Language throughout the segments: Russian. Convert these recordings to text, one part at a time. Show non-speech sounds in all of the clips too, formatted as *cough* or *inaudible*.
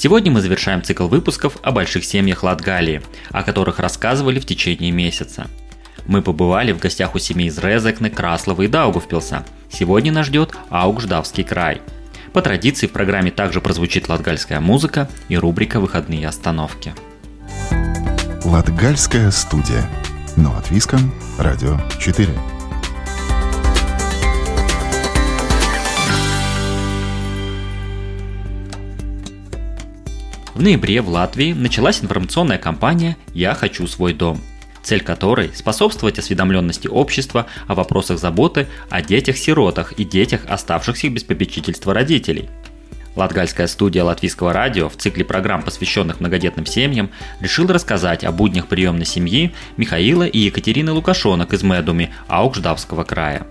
Сегодня мы завершаем цикл выпусков о больших семьях Латгалии, о которых рассказывали в течение месяца. Мы побывали в гостях у семей из Резекны, Краслова и Даугавпилса. Сегодня нас ждет Аугждавский край. По традиции в программе также прозвучит латгальская музыка и рубрика «Выходные остановки». Латгальская студия. Но от Виском. Радио 4. В ноябре в Латвии началась информационная кампания «Я хочу свой дом», цель которой – способствовать осведомленности общества о вопросах заботы о детях-сиротах и детях, оставшихся без попечительства родителей. Латгальская студия Латвийского радио в цикле программ, посвященных многодетным семьям, решила рассказать о буднях приемной семьи Михаила и Екатерины Лукашонок из Медуми Аукждавского края.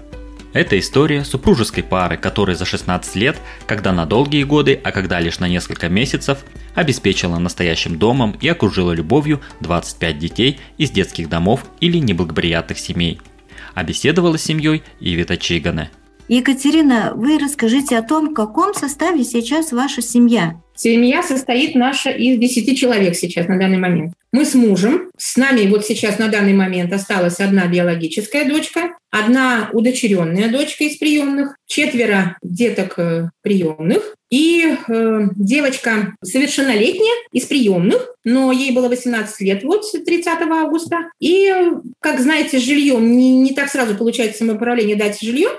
Это история супружеской пары, которая за 16 лет, когда на долгие годы, а когда лишь на несколько месяцев, обеспечила настоящим домом и окружила любовью 25 детей из детских домов или неблагоприятных семей. А беседовала с семьей Ивита Чигане. Екатерина, вы расскажите о том, в каком составе сейчас ваша семья. Семья состоит наша из 10 человек сейчас на данный момент. Мы с мужем, с нами вот сейчас на данный момент осталась одна биологическая дочка, одна удочеренная дочка из приемных, четверо деток э, приемных и э, девочка совершеннолетняя из приемных, но ей было 18 лет вот 30 августа. И, как знаете, жильем не, не так сразу получается самоуправление дать жилье,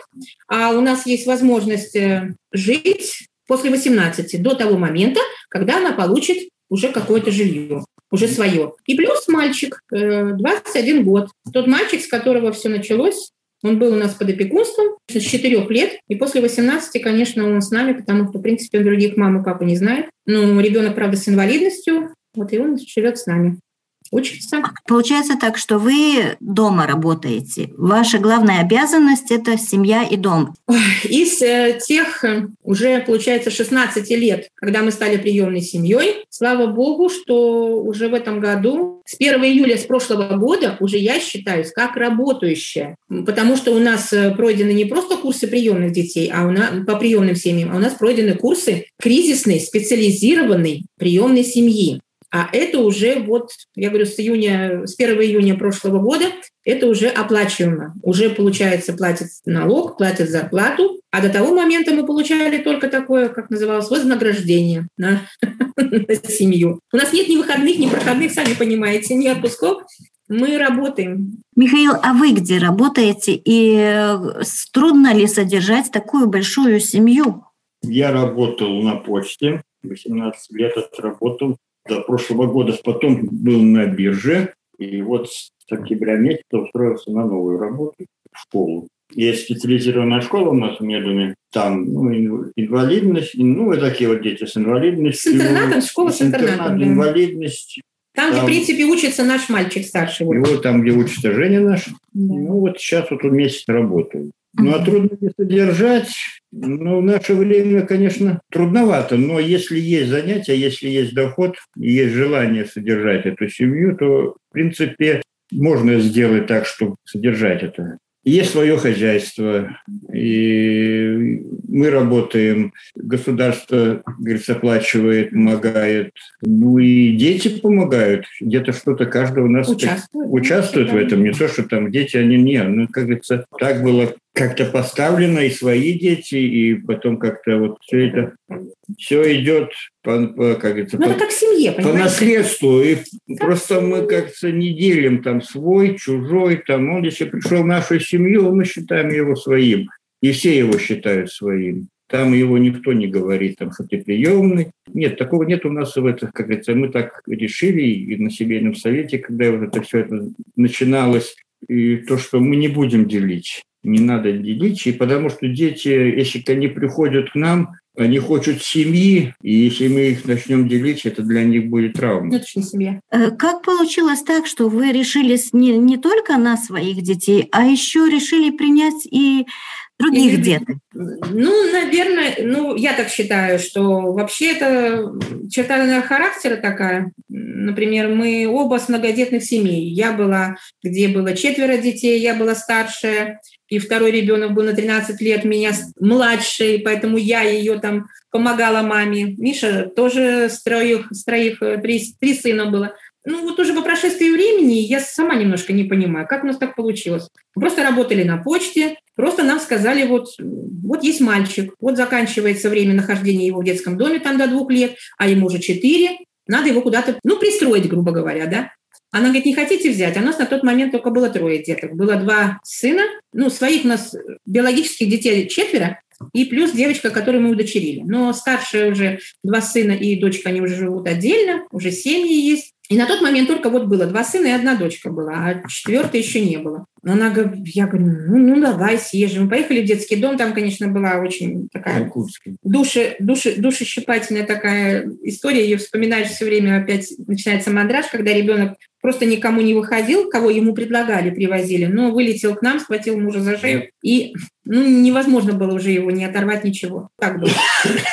а у нас есть возможность э, жить после 18, до того момента, когда она получит уже какое-то жилье, уже свое. И плюс мальчик, 21 год. Тот мальчик, с которого все началось, он был у нас под опекунством с 4 лет, и после 18, конечно, он с нами, потому что, в принципе, он других маму и папу не знает. Ну, ребенок, правда, с инвалидностью, вот и он живет с нами учится. Получается так, что вы дома работаете. Ваша главная обязанность – это семья и дом. Из э, тех э, уже, получается, 16 лет, когда мы стали приемной семьей, слава богу, что уже в этом году, с 1 июля с прошлого года, уже я считаюсь как работающая. Потому что у нас э, пройдены не просто курсы приемных детей, а у нас по приемным семьям, а у нас пройдены курсы кризисной, специализированной приемной семьи. А это уже вот, я говорю, с июня, с 1 июня прошлого года это уже оплачиваемо. Уже, получается, платит налог, платит зарплату, а до того момента мы получали только такое, как называлось, вознаграждение на, *laughs* на семью. У нас нет ни выходных, ни проходных, сами понимаете, ни отпусков. Мы работаем. Михаил, а вы где работаете? И э, трудно ли содержать такую большую семью? Я работал на почте, 18 лет отработал до прошлого года, потом был на бирже, и вот с октября месяца устроился на новую работу в школу. Есть специализированная школа у нас в Медуме, там ну, инвалидность, ну, вот такие вот дети с инвалидностью. С интернатом, школа с интернатом. Инвалидность. Там, там, где, в принципе, учится наш мальчик старший. Вот. И вот там, где учится Женя наш. Да. Ну, вот сейчас вот он месяц работает. Ну, а трудно ли содержать? Ну, в наше время, конечно, трудновато, но если есть занятия, если есть доход, есть желание содержать эту семью, то, в принципе, можно сделать так, чтобы содержать это. Есть свое хозяйство, и мы работаем, государство, говорится, оплачивает, помогает, ну и дети помогают, где-то что-то каждый у нас участвует, участвует в этом, не то, что там дети, они не, ну, как говорится, так было как-то поставлено, и свои дети, и потом как-то вот все это, все идет по, по как ну, по, это как в семье, по наследству. И как просто мы как-то не делим там свой, чужой, там он, если пришел в нашу семью, мы считаем его своим. И все его считают своим. Там его никто не говорит, там, что ты приемный. Нет, такого нет у нас в этом, как говорится, мы так решили и на семейном совете, когда вот это все это начиналось, и то, что мы не будем делить не надо делить, и потому что дети, если они приходят к нам, они хотят семьи, и если мы их начнем делить, это для них будет травма. Ну, это же не семья. Э, Как получилось так, что вы решились не, не только на своих детей, а еще решили принять и других Или- деток? Ну, наверное, ну, я так считаю, что вообще это черта характера такая. Например, мы оба с многодетных семей. Я была, где было четверо детей, я была старшая, и второй ребенок был на 13 лет, меня младший, поэтому я ее там помогала маме. Миша тоже с троих, с троих э, три, три сына было. Ну, вот уже по прошествии времени я сама немножко не понимаю, как у нас так получилось. Просто работали на почте, просто нам сказали, вот, вот есть мальчик, вот заканчивается время нахождения его в детском доме там до двух лет, а ему уже четыре, надо его куда-то, ну, пристроить, грубо говоря, да. Она говорит, не хотите взять? А у нас на тот момент только было трое деток. Было два сына, ну, своих у нас биологических детей четверо, и плюс девочка, которую мы удочерили. Но старшая уже два сына и дочка, они уже живут отдельно, уже семьи есть. И на тот момент только вот было два сына и одна дочка была, а четвертой еще не было. Она говорит, я говорю, ну, ну давай съезжим. Мы поехали в детский дом, там, конечно, была очень такая души, души, душещипательная такая история, ее вспоминаешь все время, опять начинается мандраж, когда ребенок просто никому не выходил, кого ему предлагали, привозили, но вылетел к нам, схватил мужа за шею, и ну, невозможно было уже его не оторвать ничего. Так было.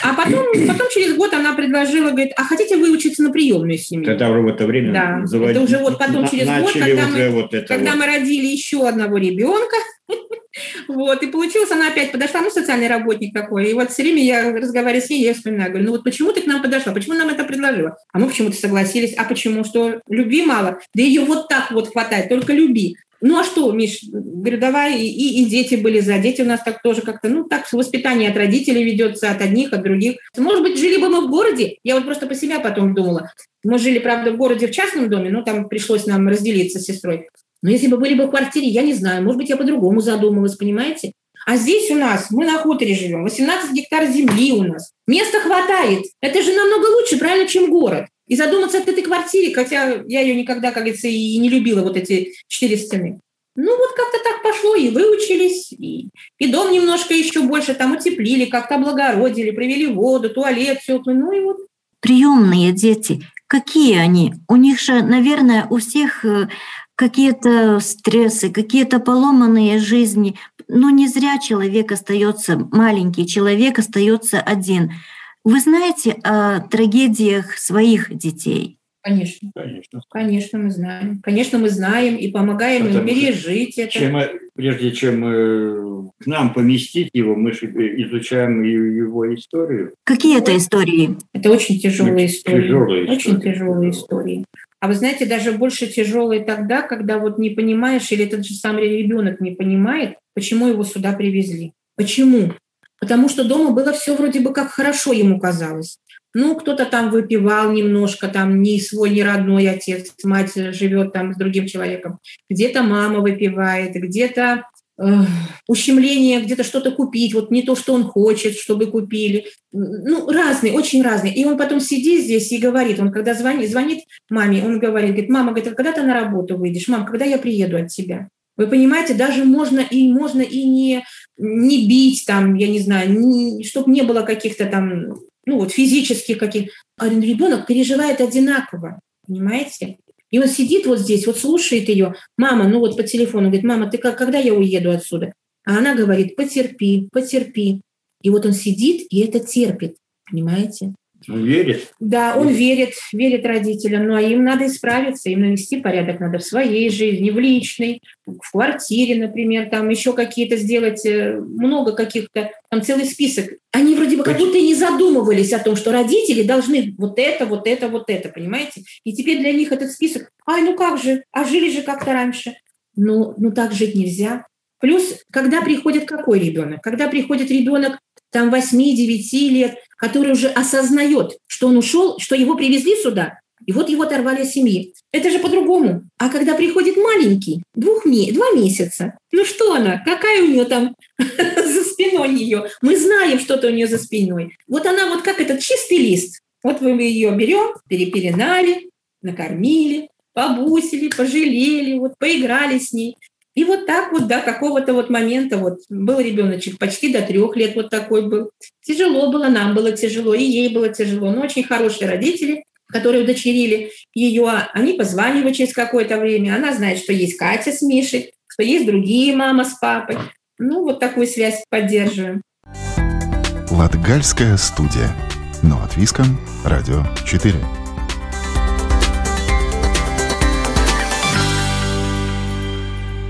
А потом, потом через год она предложила, говорит, а хотите выучиться на приемную семью? Тогда в это время Да. заводить- Это уже вот потом на- через год, когда мы- вот Когда вот. мы родили еще одного ребенка, *laughs* вот, и получилось, она опять подошла, ну, социальный работник такой, и вот все время я разговариваю с ней, я вспоминаю, говорю, ну вот почему ты к нам подошла, почему нам это предложила? А мы почему-то согласились, а почему, что любви мало? Да ее вот так вот хватает, только люби. Ну а что, Миш, говорю, давай, и, и- и дети были за. Дети у нас так тоже как-то, ну так, воспитание от родителей ведется, от одних, от других. Может быть, жили бы мы в городе, я вот просто по себе потом думала. Мы жили, правда, в городе в частном доме, но там пришлось нам разделиться с сестрой. Но если бы были бы в квартире, я не знаю, может быть, я по-другому задумалась, понимаете? А здесь у нас, мы на хуторе живем, 18 гектар земли у нас. Места хватает. Это же намного лучше, правильно, чем город. И задуматься об этой квартире, хотя я ее никогда, как говорится, и не любила, вот эти четыре стены. Ну, вот как-то так пошло, и выучились, и, и дом немножко еще больше там утеплили, как-то облагородили, привели воду, туалет, все. Ну и вот Приемные дети, какие они? У них же, наверное, у всех э, какие-то стрессы, какие-то поломанные жизни. Но не зря человек остается, маленький человек остается один. Вы знаете о трагедиях своих детей? Конечно, Конечно. конечно, мы знаем. Конечно, мы знаем и помогаем им Потому что пережить это. Чем, прежде чем э, к нам поместить его, мы же изучаем его историю. Какие это истории? Это очень тяжелые Очень истории. тяжелые очень истории. тяжелые истории. А вы знаете, даже больше тяжелые тогда, когда вот не понимаешь, или этот же самый ребенок не понимает, почему его сюда привезли. Почему? Потому что дома было все вроде бы как хорошо ему казалось. Ну, кто-то там выпивал немножко, там не свой, не родной отец, мать живет там с другим человеком. Где-то мама выпивает, где-то ущемление, где-то что-то купить, вот не то, что он хочет, чтобы купили. Ну, разные, очень разные. И он потом сидит здесь и говорит, он когда звонит, звонит маме, он говорит, говорит, мама, говорит, а когда ты на работу выйдешь? Мам, когда я приеду от тебя? Вы понимаете, даже можно и можно и не, не бить там, я не знаю, чтобы не было каких-то там, ну вот физических каких. А ребенок переживает одинаково, понимаете? И он сидит вот здесь, вот слушает ее. Мама, ну вот по телефону, говорит, мама, ты как, когда я уеду отсюда? А она говорит, потерпи, потерпи. И вот он сидит и это терпит, понимаете? Он верит. Да, он верит, верит родителям, но им надо исправиться, им навести порядок надо в своей жизни, в личной, в квартире, например, там еще какие-то сделать, э, много каких-то, там целый список. Они вроде бы как будто и не задумывались о том, что родители должны вот это, вот это, вот это, понимаете? И теперь для них этот список, ай, ну как же, а жили же как-то раньше. Ну, ну так жить нельзя. Плюс, когда приходит какой ребенок? Когда приходит ребенок там 8-9 лет, который уже осознает, что он ушел, что его привезли сюда, и вот его оторвали от семьи. Это же по-другому. А когда приходит маленький, двух, два месяца, ну что она, какая у нее там *laughs* за спиной ее? Мы знаем, что-то у нее за спиной. Вот она вот как этот чистый лист. Вот вы ее берем, перепеленали, накормили, побусили, пожалели, вот поиграли с ней. И вот так вот до какого-то вот момента вот был ребеночек почти до трех лет вот такой был. Тяжело было, нам было тяжело, и ей было тяжело. Но очень хорошие родители, которые удочерили ее, они позванивали через какое-то время. Она знает, что есть Катя с Мишей, что есть другие мама с папой. Ну, вот такую связь поддерживаем. Латгальская студия. Но от Виском. Радио 4.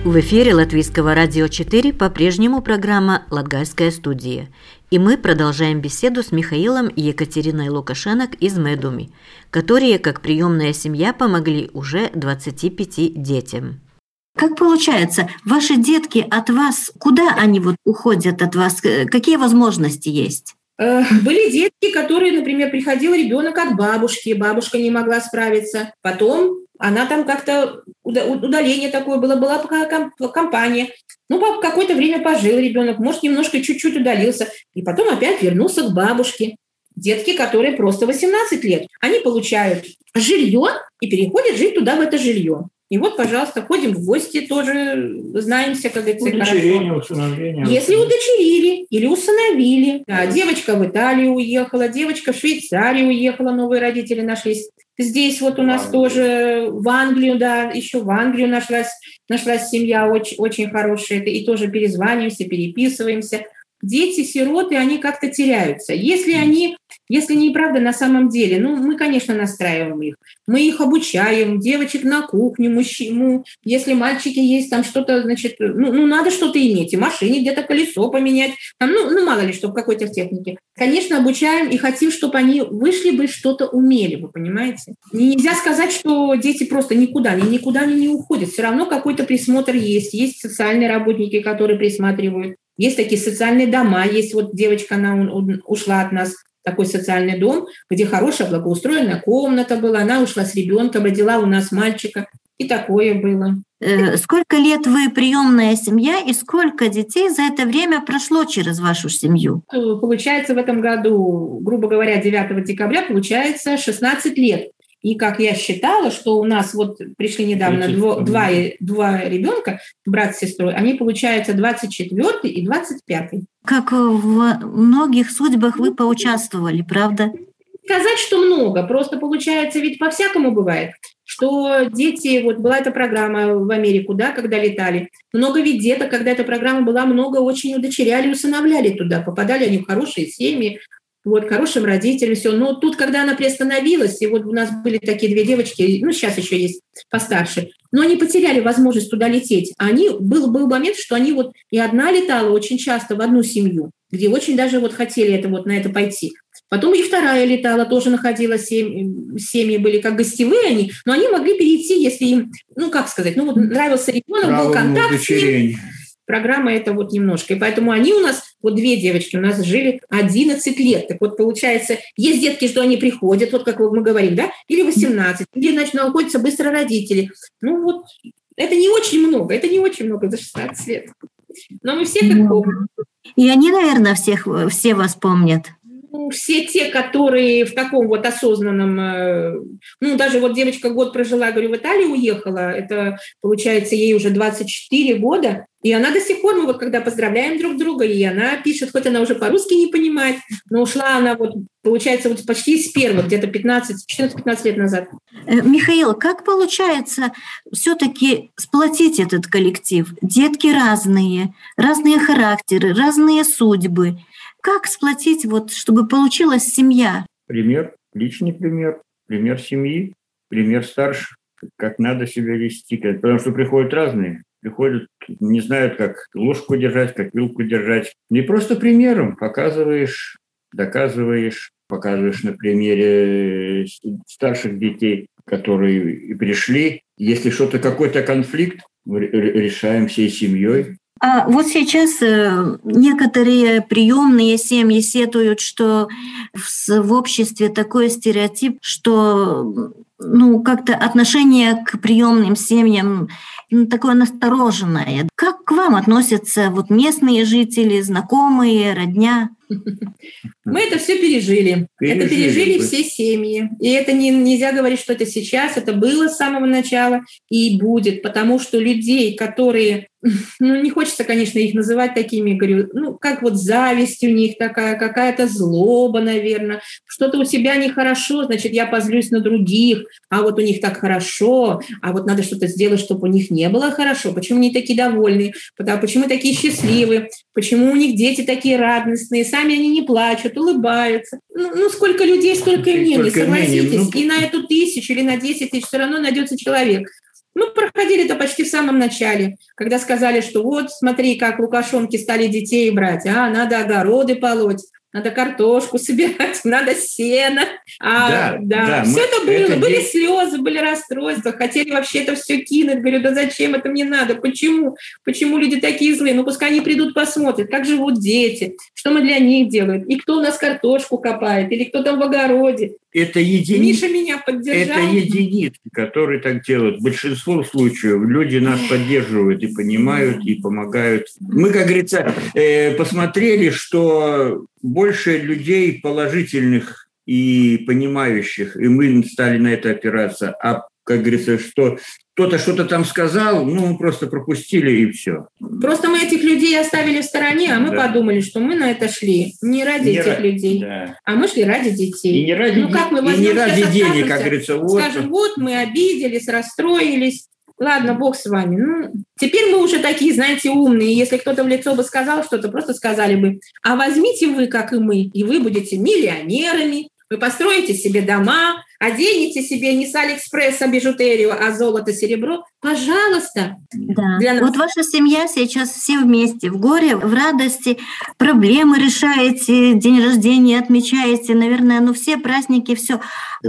В эфире Латвийского радио 4 по-прежнему программа «Латгальская студия». И мы продолжаем беседу с Михаилом и Екатериной Лукашенок из Медуми, которые, как приемная семья, помогли уже 25 детям. Как получается, ваши детки от вас, куда они вот уходят от вас? Какие возможности есть? Э, были детки, которые, например, приходил ребенок от бабушки, бабушка не могла справиться. Потом она там как-то удаление такое было, была компания. Ну, какое-то время пожил ребенок, может, немножко чуть-чуть удалился, и потом опять вернулся к бабушке. Детки, которые просто 18 лет, они получают жилье и переходят жить туда, в это жилье. И вот, пожалуйста, ходим в гости тоже, знаемся, как говорится, Удочерение, усыновление. Если удочерили или усыновили. Да, девочка в Италию уехала, девочка в Швейцарию уехала, новые родители нашлись. Здесь вот у нас тоже в Англию, да, еще в Англию нашлась, нашлась семья очень, очень хорошая, и тоже перезваниваемся, переписываемся дети-сироты, они как-то теряются. Если они, если не правда на самом деле, ну, мы, конечно, настраиваем их. Мы их обучаем, девочек на кухню, мужчину. Если мальчики есть, там что-то, значит, ну, ну надо что-то иметь. И машине где-то колесо поменять. Там, ну, ну, мало ли, что в какой-то технике. Конечно, обучаем и хотим, чтобы они вышли бы, что-то умели, вы понимаете? нельзя сказать, что дети просто никуда, они никуда они не уходят. Все равно какой-то присмотр есть. Есть социальные работники, которые присматривают. Есть такие социальные дома, есть вот девочка, она ушла от нас, такой социальный дом, где хорошая благоустроенная комната была, она ушла с ребенком, родила у нас мальчика, и такое было. Э, сколько лет вы приемная семья и сколько детей за это время прошло через вашу семью? Получается в этом году, грубо говоря, 9 декабря, получается 16 лет. И как я считала, что у нас вот пришли недавно дво, два, два ребенка, брат с сестрой, они получаются 24 и 25. Как в многих судьбах вы поучаствовали, правда? Сказать, что много, просто получается, ведь по-всякому бывает, что дети, вот была эта программа в Америку, да, когда летали, много ведь деток, когда эта программа была, много очень удочеряли, усыновляли туда, попадали они в хорошие семьи, вот, хорошим родителям, все. Но тут, когда она приостановилась, и вот у нас были такие две девочки, ну, сейчас еще есть постарше, но они потеряли возможность туда лететь. Они, был, был момент, что они вот, и одна летала очень часто в одну семью, где очень даже вот хотели это вот на это пойти. Потом и вторая летала, тоже находила семьи, семьи были как гостевые они, но они могли перейти, если им, ну как сказать, ну вот нравился ребенок, был контакт с ним, программа это вот немножко. И поэтому они у нас, вот две девочки у нас жили 11 лет. Так вот, получается, есть детки, что они приходят, вот как мы говорим, да, или 18, или, значит, находятся быстро родители. Ну вот, это не очень много, это не очень много за 16 лет. Но мы все как помним. И они, наверное, всех, все вас помнят. Ну, все те, которые в таком вот осознанном, э, ну, даже вот девочка год прожила, говорю, в Италии уехала, это, получается, ей уже 24 года, и она до сих пор, мы вот когда поздравляем друг друга, и она пишет, хоть она уже по-русски не понимает, но ушла она вот, получается, вот почти с первых, где-то 15, 14-15 лет назад. Э, Михаил, как получается все-таки сплотить этот коллектив? Детки разные, разные характеры, разные судьбы. Как сплотить, вот, чтобы получилась семья? Пример, личный пример, пример семьи, пример старших, как надо себя вести, потому что приходят разные, приходят, не знают, как ложку держать, как вилку держать. Не просто примером показываешь, доказываешь, показываешь на примере старших детей, которые пришли. Если что-то, какой-то конфликт, решаем всей семьей, а вот сейчас э, некоторые приемные семьи сетуют, что в обществе такой стереотип, что ну, как-то отношение к приемным семьям ну, такое настороженное. Как к вам относятся вот местные жители, знакомые, родня? *laughs* Мы это все пережили. пережили. Это пережили все семьи. И это не, нельзя говорить, что это сейчас, это было с самого начала и будет, потому что людей, которые *laughs* ну, не хочется, конечно, их называть такими, говорю, ну, как вот зависть у них такая, какая-то злоба, наверное, что-то у себя нехорошо, значит, я позлюсь на других, а вот у них так хорошо, а вот надо что-то сделать, чтобы у них не было хорошо, почему они такие довольные, потому, почему такие счастливые, почему у них дети такие радостные, сами они не плачут, улыбаются. Ну, ну сколько людей, столько и мнений, согласитесь, ну... и на эту тысячу или на десять тысяч все равно найдется человек, мы проходили это почти в самом начале, когда сказали, что вот, смотри, как лукашонки стали детей брать, а, надо огороды полоть, надо картошку *laughs* собирать, надо сено. А, да, да, да, все мы, это было. Это были день... слезы, были расстройства, хотели вообще это все кинуть. Говорю, да зачем это мне надо? Почему? Почему люди такие злые? Ну, пускай они придут, посмотрят, как живут дети, что мы для них делаем, и кто у нас картошку копает, или кто там в огороде это единицы. Миша меня поддержал. Это единицы, которые так делают. В большинстве случаев люди нас поддерживают и понимают, и помогают. Мы, как говорится, э, посмотрели, что больше людей положительных и понимающих, и мы стали на это опираться. А как говорится, что кто-то что-то там сказал, ну, мы просто пропустили и все. Просто мы этих людей оставили в стороне, а мы да. подумали, что мы на это шли не ради не этих ради, людей, да. а мы шли ради детей. И не ради, ну, как мы и не ради денег, как говорится. Вот. Скажем, вот мы обиделись, расстроились, ладно, бог с вами. Ну, теперь мы уже такие, знаете, умные. Если кто-то в лицо бы сказал что-то, просто сказали бы, а возьмите вы, как и мы, и вы будете миллионерами, вы построите себе дома, оденете себе не с Алиэкспресса бижутерию, а золото, серебро, пожалуйста. Да. Для нас. Вот ваша семья сейчас все вместе, в горе, в радости, проблемы решаете, день рождения отмечаете, наверное, ну все праздники, все.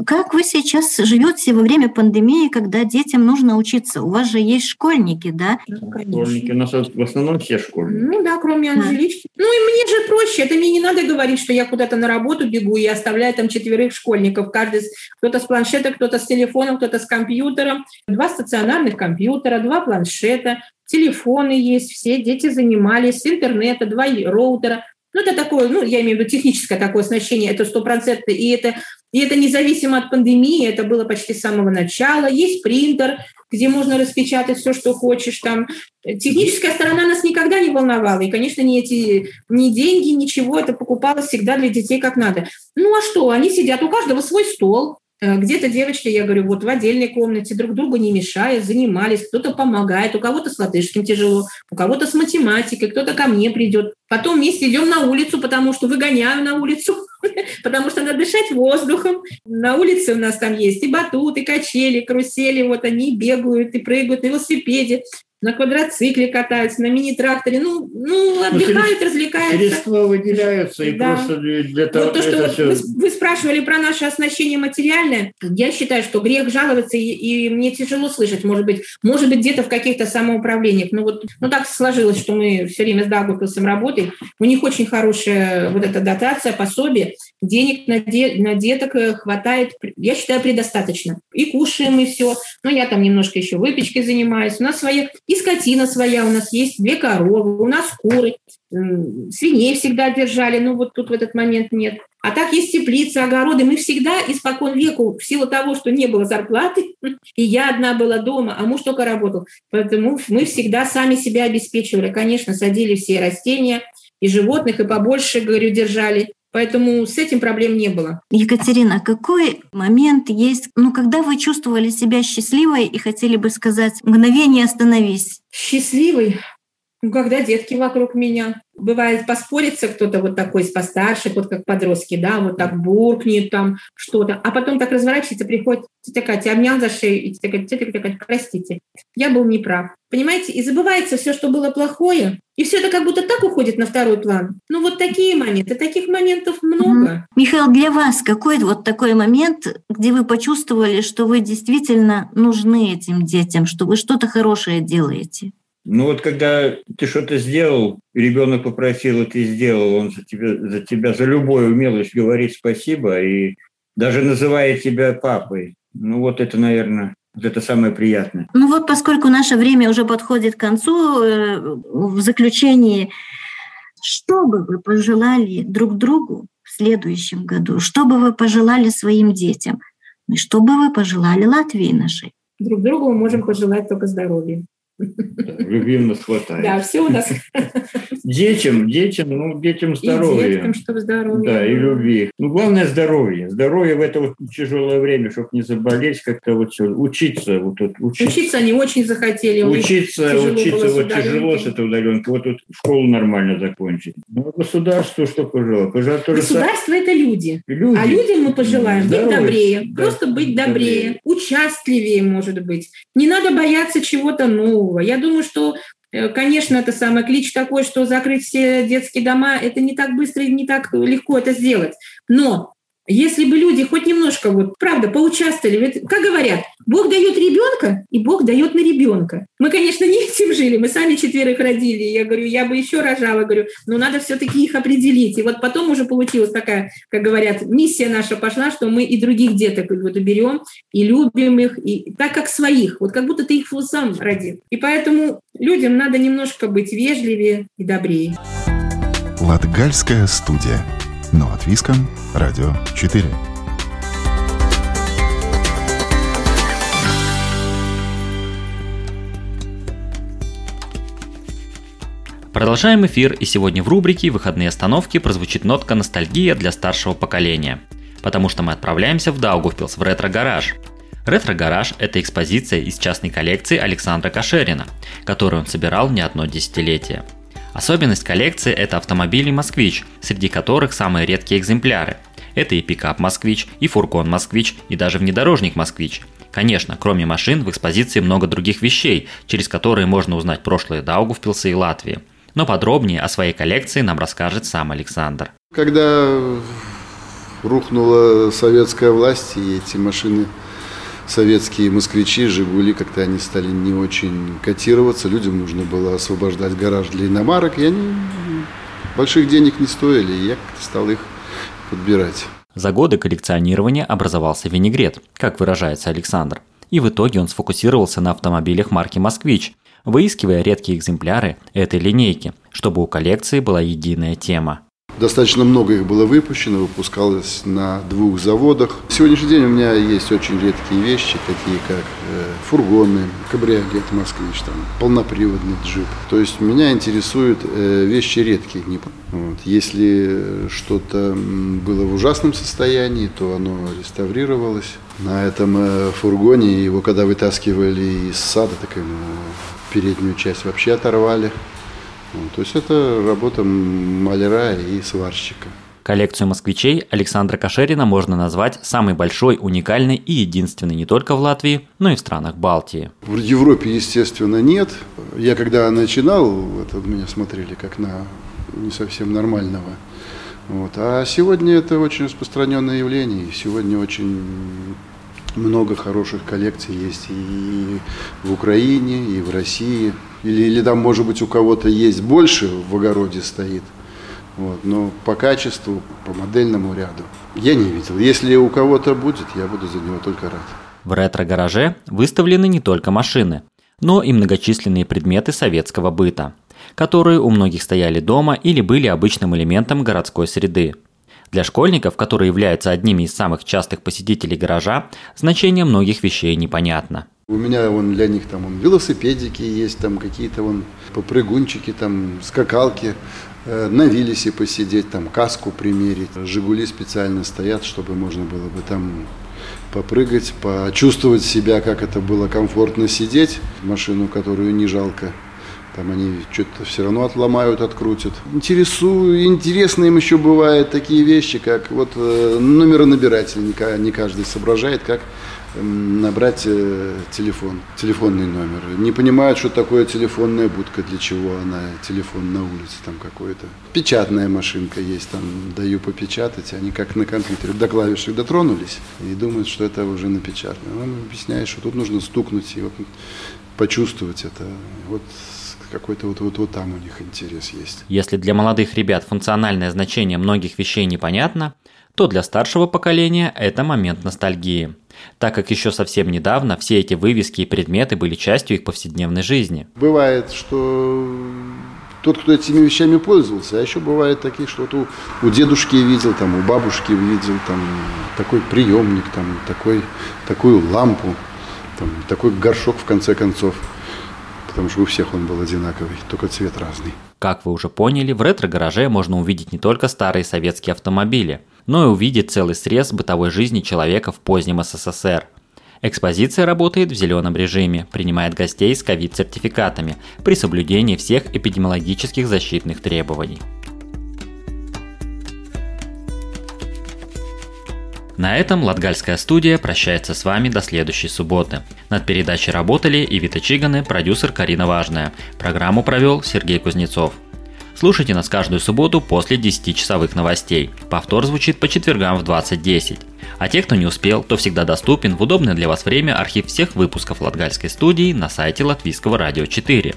Как вы сейчас живете во время пандемии, когда детям нужно учиться? У вас же есть школьники, да? Ну, школьники, у нас в основном все школьники. Ну да, кроме Анжелички. Да. Ну и мне же проще, это мне не надо говорить, что я куда-то на работу бегу и оставляю там четверых школьников, каждый кто-то с планшета, кто-то с телефоном, кто-то с компьютером, два стационарных компьютера, два планшета, телефоны есть, все дети занимались, интернета, два роутера. Ну, это такое, ну, я имею в виду техническое такое оснащение, это стопроцентно, и это, и это независимо от пандемии, это было почти с самого начала. Есть принтер, где можно распечатать все, что хочешь. Там. Техническая сторона нас никогда не волновала. И, конечно, ни эти ни деньги, ничего, это покупалось всегда для детей как надо. Ну а что, они сидят, у каждого свой стол, где-то девочки, я говорю, вот в отдельной комнате, друг другу не мешая, занимались, кто-то помогает, у кого-то с латышским тяжело, у кого-то с математикой, кто-то ко мне придет. Потом вместе идем на улицу, потому что выгоняю на улицу, *laughs* потому что надо дышать воздухом. На улице у нас там есть и батут, и качели, карусели, вот они бегают и прыгают на велосипеде на квадроцикле катаются, на мини-тракторе, ну, ну отдыхают, ну, развлекаются. Средства выделяются, и да. просто для того, вот то, что все... вы, вы спрашивали про наше оснащение материальное, я считаю, что грех жаловаться, и, и мне тяжело слышать, может быть, может быть, где-то в каких-то самоуправлениях, ну вот, ну так сложилось, что мы все время с Даугавпилсом работаем, у них очень хорошая вот эта дотация, пособие, денег на, де, на деток э, хватает, я считаю, предостаточно. И кушаем, и все. Но я там немножко еще выпечкой занимаюсь. У нас своя, и скотина своя у нас есть, две коровы, у нас куры, свиней всегда держали, ну вот тут в этот момент нет. А так есть теплицы, огороды. Мы всегда испокон веку, в силу того, что не было зарплаты, *laughs* и я одна была дома, а муж только работал. Поэтому мы всегда сами себя обеспечивали. Конечно, садили все растения, и животных, и побольше, говорю, держали. Поэтому с этим проблем не было. Екатерина, какой момент есть, ну, когда вы чувствовали себя счастливой и хотели бы сказать «мгновение остановись»? Счастливой? Ну, когда детки вокруг меня. Бывает, поспорится кто-то вот такой из постарше, вот как подростки, да, вот так буркнет там что-то, а потом так разворачивается, приходит тетя Катя, обнял за шею, и тетя Катя, тетя Катя, простите, я был неправ. Понимаете, и забывается все, что было плохое, и все это как будто так уходит на второй план. Ну вот такие моменты, таких моментов много. Михаил, для вас какой вот такой момент, где вы почувствовали, что вы действительно нужны этим детям, что вы что-то хорошее делаете? Ну вот когда ты что-то сделал, ребенок попросил, и ты сделал, он за тебя, за тебя, за любую умелость говорит спасибо, и даже называет тебя папой. Ну вот это, наверное, вот это самое приятное. Ну вот поскольку наше время уже подходит к концу, э, в заключении, что бы вы пожелали друг другу в следующем году? Что бы вы пожелали своим детям? И что бы вы пожелали Латвии нашей? Друг другу мы можем пожелать только здоровья. Любви у нас хватает. Да, все у нас. Детям, детям, ну, детям здоровья. И деткам, чтобы здоровье. Да, и любви. Ну, главное здоровье. Здоровье в это вот тяжелое время, чтобы не заболеть, как-то вот все. Учиться, вот тут учиться. Учиться они очень захотели. Учиться, учиться вот тяжело с этой удаленкой. Вот тут школу нормально закончить. Ну, а государству что пожелать? Пожелать. Государство – это люди. Люди. А людям мы пожелаем быть Здоровья. добрее, Да. просто быть добрее, Добрее. участливее, может быть. Не надо бояться чего-то нового. Я думаю, что, э, конечно, это самый клич такой, что закрыть все детские дома, это не так быстро и не так легко это сделать. Но если бы люди хоть немножко, вот, правда, поучаствовали, ведь, как говорят, Бог дает ребенка, и Бог дает на ребенка. Мы, конечно, не этим жили, мы сами четверых родили. Я говорю, я бы еще рожала, говорю, но надо все-таки их определить. И вот потом уже получилась такая, как говорят, миссия наша пошла, что мы и других деток вот берем, и любим их, и так как своих, вот как будто ты их сам родил. И поэтому людям надо немножко быть вежливее и добрее. Латгальская студия. Но от Виском. Радио 4. Продолжаем эфир, и сегодня в рубрике «Выходные остановки» прозвучит нотка ностальгия для старшего поколения. Потому что мы отправляемся в Даугавпилс, в ретро-гараж. Ретро-гараж – это экспозиция из частной коллекции Александра Кашерина, которую он собирал не одно десятилетие. Особенность коллекции – это автомобили «Москвич», среди которых самые редкие экземпляры. Это и пикап «Москвич», и фургон «Москвич», и даже внедорожник «Москвич». Конечно, кроме машин, в экспозиции много других вещей, через которые можно узнать прошлое Даугавпилса и Латвии. Но подробнее о своей коллекции нам расскажет сам Александр. Когда рухнула советская власть, и эти машины, советские москвичи, «Жигули», как-то они стали не очень котироваться, людям нужно было освобождать гараж для иномарок, и они больших денег не стоили, и я как-то стал их подбирать. За годы коллекционирования образовался винегрет, как выражается Александр. И в итоге он сфокусировался на автомобилях марки «Москвич», выискивая редкие экземпляры этой линейки, чтобы у коллекции была единая тема. Достаточно много их было выпущено, выпускалось на двух заводах. В сегодняшний день у меня есть очень редкие вещи, такие как э, фургоны, кабриолет «Москвич», там, полноприводный джип. То есть меня интересуют э, вещи редкие. Вот. Если что-то было в ужасном состоянии, то оно реставрировалось. На этом э, фургоне его когда вытаскивали из сада, так ему переднюю часть вообще оторвали. Вот, то есть это работа маляра и сварщика. Коллекцию москвичей Александра Кашерина можно назвать самой большой, уникальной и единственной не только в Латвии, но и в странах Балтии. В Европе, естественно, нет. Я когда начинал, это меня смотрели как на не совсем нормального. Вот. А сегодня это очень распространенное явление. И сегодня очень много хороших коллекций есть и в Украине, и в России. Или, или там, может быть, у кого-то есть больше в огороде стоит. Вот. Но по качеству, по модельному ряду я не видел. Если у кого-то будет, я буду за него только рад. В ретро-гараже выставлены не только машины, но и многочисленные предметы советского быта, которые у многих стояли дома или были обычным элементом городской среды. Для школьников, которые являются одними из самых частых посетителей гаража, значение многих вещей непонятно. У меня вон для них там вон, велосипедики есть, там какие-то вон попрыгунчики, там скакалки, э, на вилисе посидеть, там каску примерить. Жигули специально стоят, чтобы можно было бы там попрыгать, почувствовать себя, как это было комфортно сидеть, машину, которую не жалко. Там они что-то все равно отломают, открутят. Интересую, интересно им еще бывают такие вещи, как вот э, номеронабиратель. Не, не каждый соображает, как м, набрать э, телефон, телефонный номер. Не понимают, что такое телефонная будка, для чего она, телефон на улице там какой-то. Печатная машинка есть, там даю попечатать, они как на компьютере до клавишек дотронулись и думают, что это уже напечатано. Нам объясняет, что тут нужно стукнуть и вот почувствовать это. Вот какой-то вот, вот, вот там у них интерес есть. Если для молодых ребят функциональное значение многих вещей непонятно, то для старшего поколения это момент ностальгии. так как еще совсем недавно все эти вывески и предметы были частью их повседневной жизни. Бывает, что тот, кто этими вещами пользовался, а еще бывает такие, что вот у, у дедушки видел, там, у бабушки видел, там, такой приемник, там, такой, такую лампу, там, такой горшок в конце концов, потому что у всех он был одинаковый, только цвет разный. Как вы уже поняли, в ретро-гараже можно увидеть не только старые советские автомобили, но и увидеть целый срез бытовой жизни человека в позднем СССР – Экспозиция работает в зеленом режиме, принимает гостей с ковид-сертификатами при соблюдении всех эпидемиологических защитных требований. На этом Латгальская студия прощается с вами до следующей субботы. Над передачей работали Ивита Чиганы, продюсер Карина Важная. Программу провел Сергей Кузнецов. Слушайте нас каждую субботу после 10-часовых новостей. Повтор звучит по четвергам в 20.10. А те, кто не успел, то всегда доступен в удобное для вас время архив всех выпусков Латгальской студии на сайте Латвийского радио 4.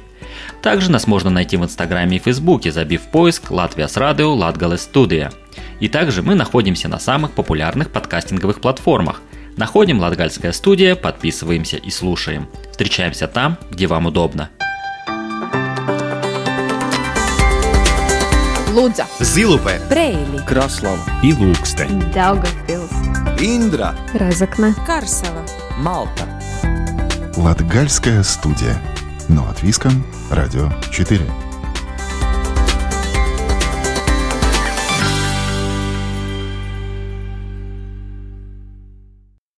Также нас можно найти в Инстаграме и Фейсбуке, забив поиск «Латвия с радио Латгалес Студия». И также мы находимся на самых популярных подкастинговых платформах. Находим Латгальская студия, подписываемся и слушаем. Встречаемся там, где вам удобно. Лудза, Зилупе, Брейли, Краслава и Ilūksteņa, Daugavpils, Индра, Разокна, Карсела. Малта. Латгальская студия. Но от Виском, Радио 4.